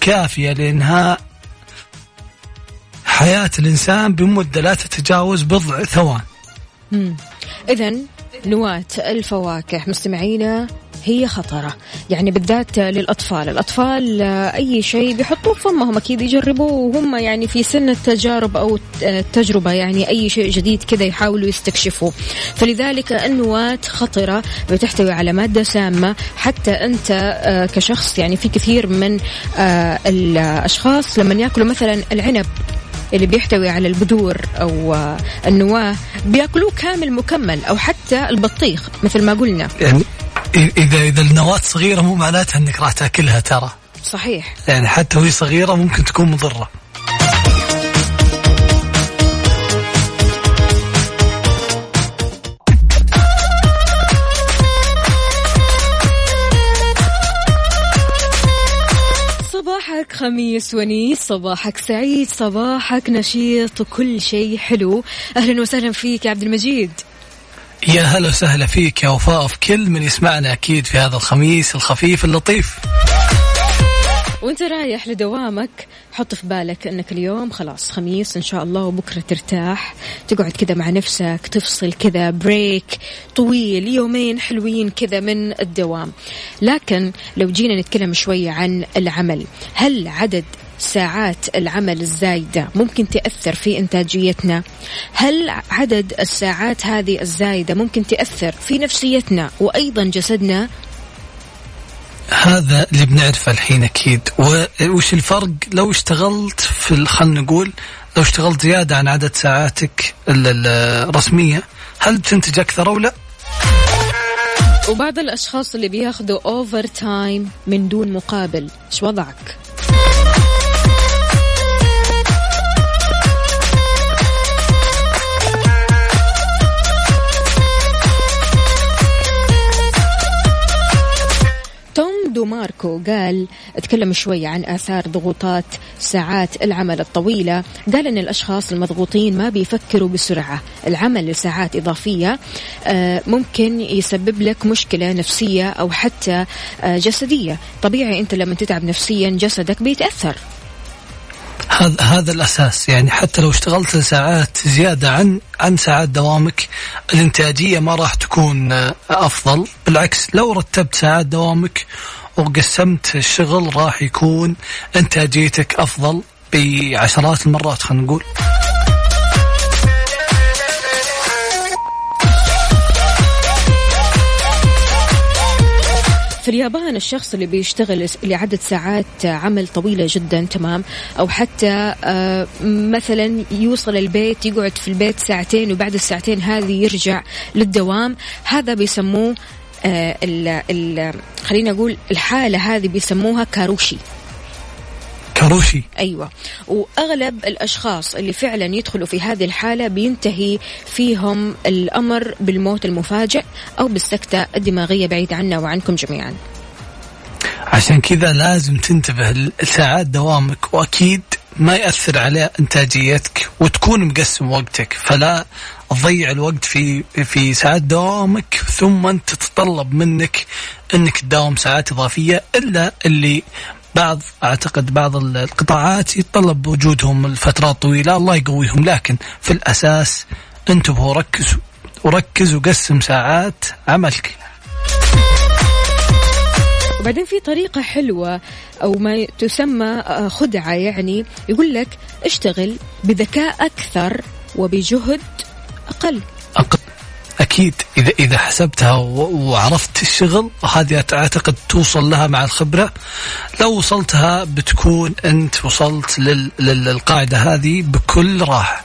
كافية لإنهاء حياة الإنسان بمدة لا تتجاوز بضع ثوان. إذا نواة الفواكه مستمعينا هي خطرة. يعني بالذات للأطفال. الأطفال آه، أي شيء بيحطوه في فمهم أكيد يجربوه. وهم يعني في سن التجارب أو التجربة يعني أي شيء جديد كذا يحاولوا يستكشفوه. فلذلك النواة خطرة بتحتوي على مادة سامة. حتى أنت آه، كشخص يعني في كثير من آه، الأشخاص لما يأكلوا مثلا العنب اللي بيحتوي على البذور أو آه، النواة بيأكلوه كامل مكمل أو حتى البطيخ مثل ما قلنا. يعني إذا إذا النواة صغيرة مو معناتها أنك راح تأكلها ترى. صحيح. يعني حتى وهي صغيرة ممكن تكون مضرة. خميس ونيس صباحك سعيد صباحك نشيط وكل شيء حلو. أهلا وسهلا فيك يا عبد المجيد. يا هلا وسهلا فيك يا وفاء في كل من يسمعنا أكيد في هذا الخميس الخفيف اللطيف. وانت رايح لدوامك حط في بالك انك اليوم خلاص خميس إن شاء الله وبكرة ترتاح. تقعد كذا مع نفسك تفصل كذا بريك طويل يومين حلوين كذا من الدوام. لكن لو جينا نتكلم شوية عن العمل هل عدد ساعات العمل الزايدة ممكن تأثر في إنتاجيتنا؟ هل عدد الساعات هذه الزايدة ممكن تأثر في نفسيتنا وأيضا جسدنا؟ هذا اللي بنعرفه الحين أكيد. و- وش الفرق؟ لو اشتغلت في خلنا نقول لو اشتغلت زيادة عن عدد ساعاتك ال- ال- الرسمية هل بتنتج أكثر أو لا؟ وبعض الأشخاص اللي بياخذوا أوفر تايم من دون مقابل إيش وضعك؟ برضو ماركو قال تكلم شوية عن آثار ضغوطات ساعات العمل الطويلة. قال أن الأشخاص المضغوطين ما بيفكروا بسرعة. العمل لساعات إضافية آه، ممكن يسبب لك مشكلة نفسية أو حتى آه، جسدية. طبيعي أنت لما تتعب نفسيا جسدك بيتأثر. هذا هذا الأساس. يعني حتى لو اشتغلت ساعات زيادة عن عن ساعات دوامك الإنتاجية ما راح تكون آه، أفضل. بالعكس لو رتبت ساعات دوامك وقسمت الشغل راح يكون انتاجيتك أفضل بعشرات المرات خلينا نقول. في اليابان الشخص اللي بيشتغل لعدد ساعات عمل طويلة جدا تمام؟ أو حتى آه، مثلا يوصل البيت يقعد في البيت ساعتين وبعد الساعتين هذه يرجع للدوام. هذا بيسموه ال ال خلينا أقول الحالة هذه بيسموها كاروشي. كاروشي. أيوه. وأغلب الأشخاص اللي فعلا يدخلوا في هذه الحالة بينتهي فيهم الأمر بالموت المفاجئ أو بالسكتة الدماغية بعيد عنا وعنكم جميعا. عشان كذا لازم تنتبه لساعات دوامك وأكيد ما يأثر على إنتاجيتك وتكون مقسم وقتك فلا تضيع الوقت في في ساعات دوامك ثم تتطلب منك أنك تداوم ساعات إضافية إلا اللي بعض أعتقد بعض القطاعات يتطلب وجودهم لفترات طويلة الله يقويهم لكن في الأساس انتبه وركز وركز وقسم ساعات عملك. وبعدين في طريقة حلوة أو ما تسمى آه، خدعة يعني يقول لك اشتغل بذكاء أكثر وبجهد أقل. أق... أكيد إذا إذا حسبتها وعرفت الشغل هذه أعتقد توصل لها مع الخبرة. لو وصلتها بتكون أنت وصلت لل... لل- للقاعدة هذه بكل راحة.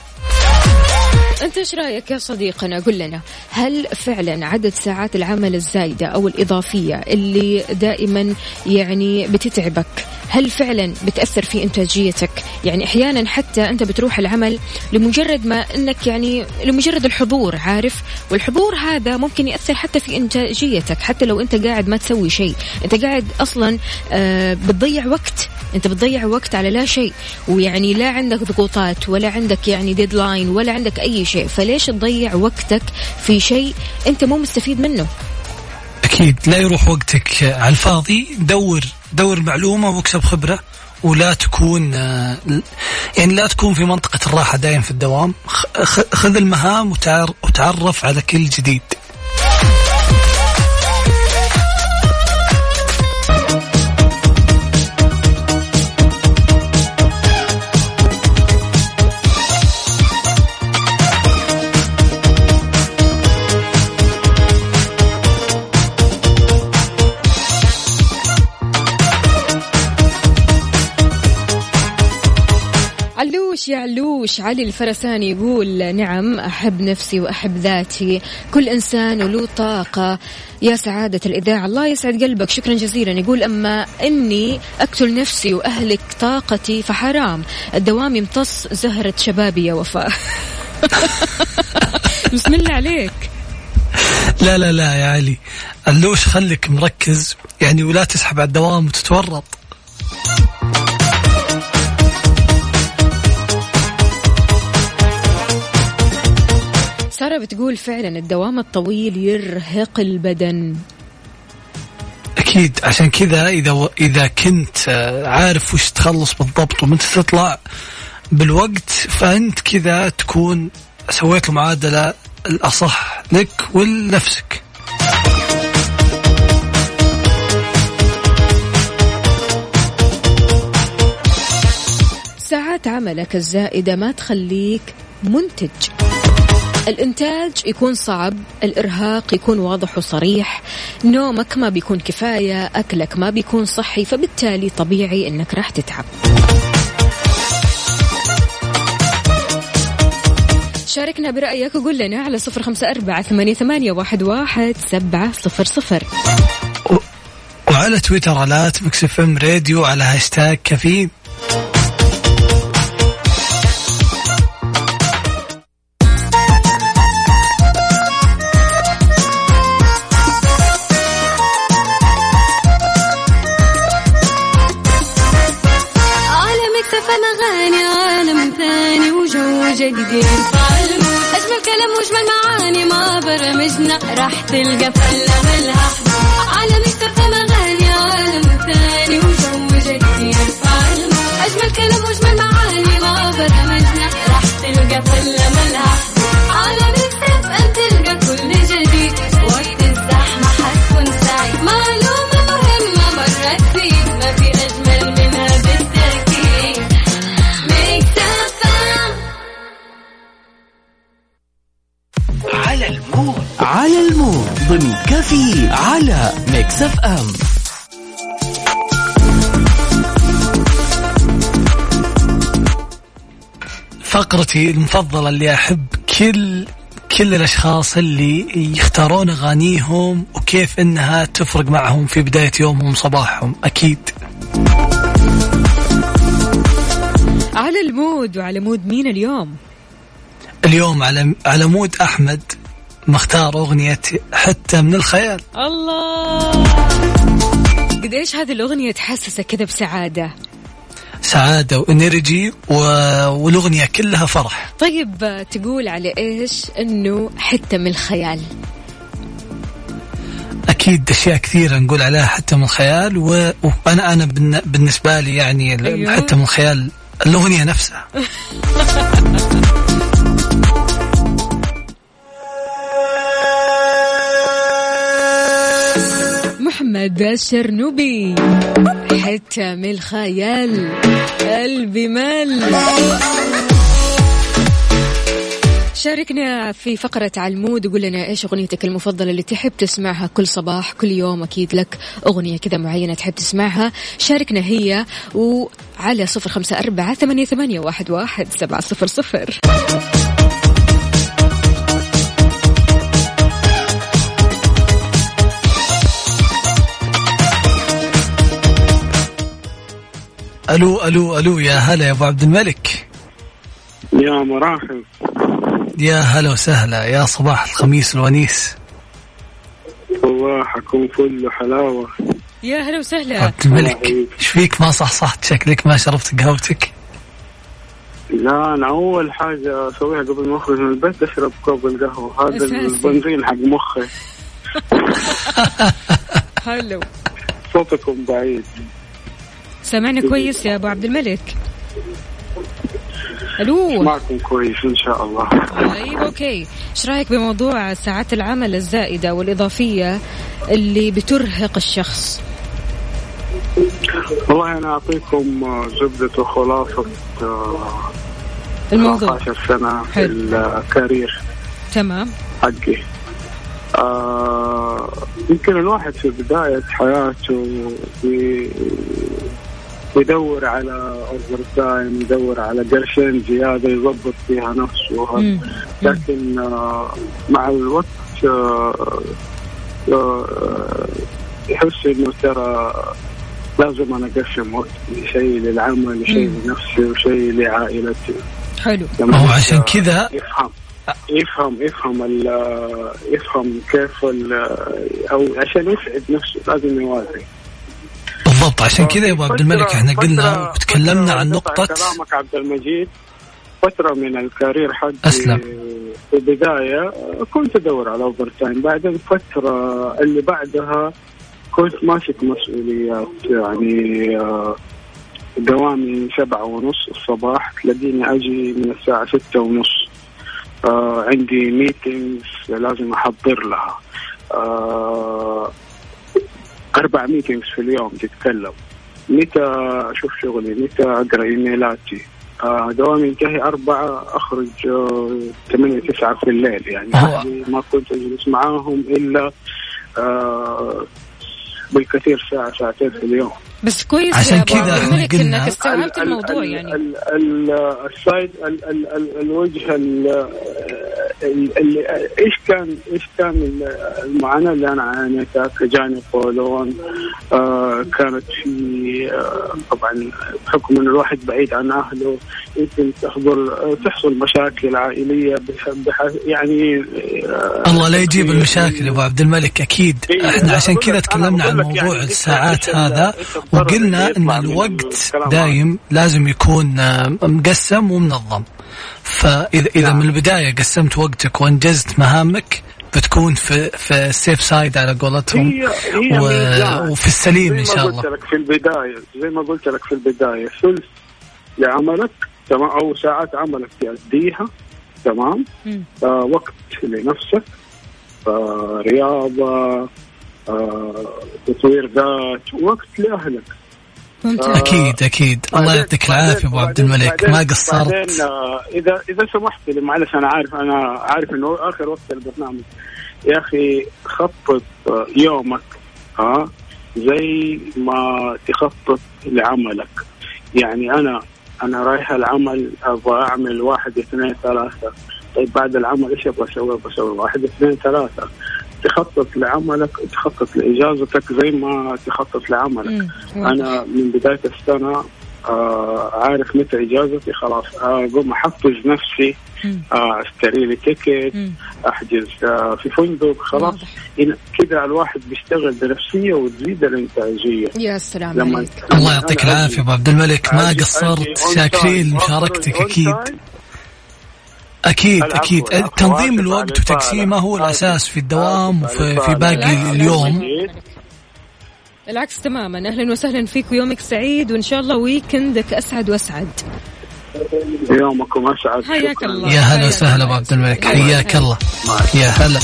أنت إيش رأيك يا صديقنا؟ قل لنا هل فعلا عدد ساعات العمل الزايدة أو الإضافية اللي دائما يعني بتتعبك هل فعلا بتأثر في إنتاجيتك؟ يعني أحيانا حتى أنت بتروح العمل لمجرد ما أنك يعني لمجرد الحضور عارف؟ والحضور هذا ممكن يأثر حتى في إنتاجيتك حتى لو أنت قاعد ما تسوي شيء. أنت قاعد أصلا آه بتضيع وقت. أنت بتضيع وقت على لا شيء. ويعني لا عندك ضغوطات ولا عندك يعني ديدلاين ولا عندك أي شيء. فليش تضيع وقتك في شيء أنت مو مستفيد منه؟ أكيد. لا يروح وقتك على الفاضي. دور دور معلومة واكسب خبرة ولا تكون آه، يعني لا تكون في منطقة الراحة دايم في الدوام. خذ المهام وتعر- وتعرف على كل جديد. علوش يا علوش علي الفرساني يقول نعم أحب نفسي وأحب ذاتي. كل إنسان وله طاقة. يا سعادة الإذاعة الله يسعد قلبك. شكرا جزيلا. يقول أما إني أقتل نفسي وأهلك طاقتي فحرام. الدوام يمتص زهرة شبابي يا وفاء. بسم الله عليك. لا لا لا يا علي. اللوش خليك مركز. يعني ولا تسحب على الدوام وتتورط. سارة بتقول فعلا الدوام الطويل يرهق البدن. أكيد عشان كذا إذا إذا كنت آه، عارف وش تخلص بالضبط ومتى تطلع بالوقت فأنت كذا تكون سويت المعادله الأصح لك ولنفسك. ساعات عملك الزائدة ما تخليك منتج. الإنتاج يكون صعب الإرهاق يكون واضح وصريح نومك ما بيكون كفاية أكلك ما بيكون صحي فبالتالي طبيعي أنك راح تتعب. شاركنا برأيك وقول لنا على صفر خمسة أربعة ثمانية, واحد, سبعة صفر صفر. وعلى تويتر الات مكسف راديو على هاشتاج كفيل تلقى فلة على ال mood على ال mood ضمن كفي على Mix FM. فقرتي المفضلة اللي أحب كل كل الأشخاص اللي يختارون أغانيهم وكيف إنها تفرق معهم في بداية يومهم صباحهم أكيد. على ال mood وعلى mood مين اليوم؟ اليوم على على مود أحمد. مختار أغنية حتى من الخيال. الله! قديش هذه الأغنية تحسسك كذا بسعادة؟ سعادة وإنرجي و... والأغنية كلها فرح. طيب تقول على إيش؟ أنه حتى من الخيال. أكيد أشياء كثيرة نقول عليها حتى من الخيال و... وأنا أنا بالن- بالنسبة لي يعني أيوه. حتى من الخيال الأغنية نفسها. محمد الشرنوبي. حتى من الخيال قلبي مال. شاركنا في فقرة على المود وقول لنا إيش أغنيتك المفضلة اللي تحب تسمعها كل صباح كل يوم أكيد لك أغنية كذا معينة تحب تسمعها. شاركنا هي وعلى صفر خمسة أربعة ثمانية, ثمانية واحد, واحد سبعة صفر صفر. ألو ألو ألو يا هلا يا أبو عبد الملك. يا مراحب يا هلا وسهلا يا صباح الخميس الونيس. صباحكم فل وحلاوة. يا هلا وسهلا. عبد الملك إيش فيك؟ ما صحصحت شكلك ما شربت قهوتك؟ لا أنا أول حاجة أسويها قبل ما أخرج من البيت أشرب كوب القهوة. هذا. البنزين حق مخي. هلو صوتكم بعيد. سامعنا كويس يا أبو عبد الملك؟ ألو؟ معكم كويس إن شاء الله. طيب أوكي. إيش رأيك بموضوع ساعات العمل الزائدة والإضافية اللي بترهق الشخص؟ والله أنا أعطيكم آه، زبدة وخلاصة آه، الموضوع. 14 سنة في. الكارير تمام. حقي. آه يمكن الواحد في بداية حياته بيدور على overtime يدور على قرشين زيادة يضبط فيها نفسه. لكن آه مع الوقت آه آه يحس إنه ترى لازم أنا أقسم وقت شيء للعمل شيء. لنفسي وشيء لعائلتي. حلو. لما هو عشان كذا؟ يفهم. يفهم يفهم ال- يفهم كيف ال- أو عشان يسعد نفسه لازم يوازن. بالضبط. عشان كذا يا أبو عبد الملك إحنا قلنا وتكلمنا عن نقطة. كلامك عبد المجيد. فترة من ال career حقي أسلم. في البداية كنت أدور على overtime بعدين فترة اللي بعدها كنت ماسك مسؤوليات يعني آه، دوامي سبعة ونص الصباح. تلاقيني أجي من الساعة ستة ونص. آه عندي meetings لازم أحضر لها. أربع meetings في اليوم تتكلم. متى أشوف شغلي؟ متى أقرأ إيميلاتي؟ آه دوامي ينتهي أربعة أخرج آه ثمانية تسعة في الليل. يعني ما كنت أجلس معاهم إلا آه بالكثير ساعة ساعتين في اليوم. بس كويس عشان كذا عبد إحنا الملك قلنا إنك استوعبت ال- ال- الموضوع ال- يعني. ال- ال- ال side ال- ال- ال- الوجه ال- ال- ال- إيش كان إيش كان ال- المعاناة اللي أنا عانيتها كجاني قولون آه كانت في آه، طبعا بحكم إن الواحد بعيد عن أهله يمكن تحضر تحصل مشاكل عائلية يعني آه، الله لا يجيب المشاكل يا أبو عبد الملك أكيد. إيه، إحنا عشان كذا تكلمنا عن يعني موضوع إيش- الساعات هذا. وقلنا إن الوقت. دايم لازم يكون مقسم ومنظم. فاذا إذا نعم. من البداية قسمت وقتك وأنجزت مهامك بتكون في في السيف سايد على قولتهم. هي هي و... وفي السليم زي إن ما شاء قلت الله. لك في البداية زي ما قلت لك في البداية ثلث لعملك تمام؟ أو ساعات عملك تأديها تمام. آه وقت لنفسك. آه رياضة تطوير ذات وقت لاهلك ممتاز أكيد أكيد. الله يعطيك العافية أبو عبد الملك. ما قصرت. آه، اذا إذا سمحت لي معلش أنا عارف أنا عارف إنه آخر وقت البرنامج. يا أخي خطط آه، يومك ها زي ما تخطط لعملك. يعني أنا أنا رايح العمل أبغى أعمل واحد اثنين ثلاثة. طيب بعد العمل إيش أبغى أسوي؟ أبغى أسوي واحد اثنين ثلاثة. تخطط لعملك تخطط لإجازتك زي ما تخطط لعملك. مم. أنا من بداية السنة آه عارف متى إجازتي خلاص اقوم أحفز نفسي. آه أشتري لي تيكت. أحجز آه في فندق خلاص. كذا الواحد بيشتغل بنفسية وتزيد الإنتاجية. يا سلام لما عليك. الله يعطيك العافية أبو عبد الملك. ما قصرت؟ شاكرين on أكيد. أكيد أكيد. تنظيم الوقت وتقسيمه هو. الأساس في الدوام وفي في. باقي اليوم العكس تماما أهلا وسهلا فيك ويومك سعيد وإن شاء الله ويكندك أسعد وأسعد يومكم أسعد حياك. الله. يا هلا وسهلا. أبو عبد الملك حياك. الله يا هلا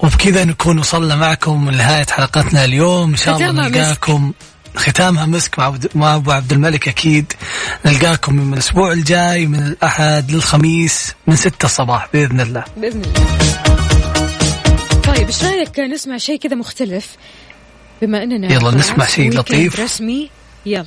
وبكذا نكون وصلنا معكم لنهاية حلقتنا اليوم إن شاء الله. نلقاكم ختامها مسك مع عبد- مع أبو عبد الملك أكيد. نلقاكم من الأسبوع الجاي من الأحد للخميس من ستة الصباح بإذن الله. بإذن الله. طيب إيش رأيك نسمع شيء كذا مختلف؟ بما أننا يلا نسمع شيء لطيف. رسمي. يلا.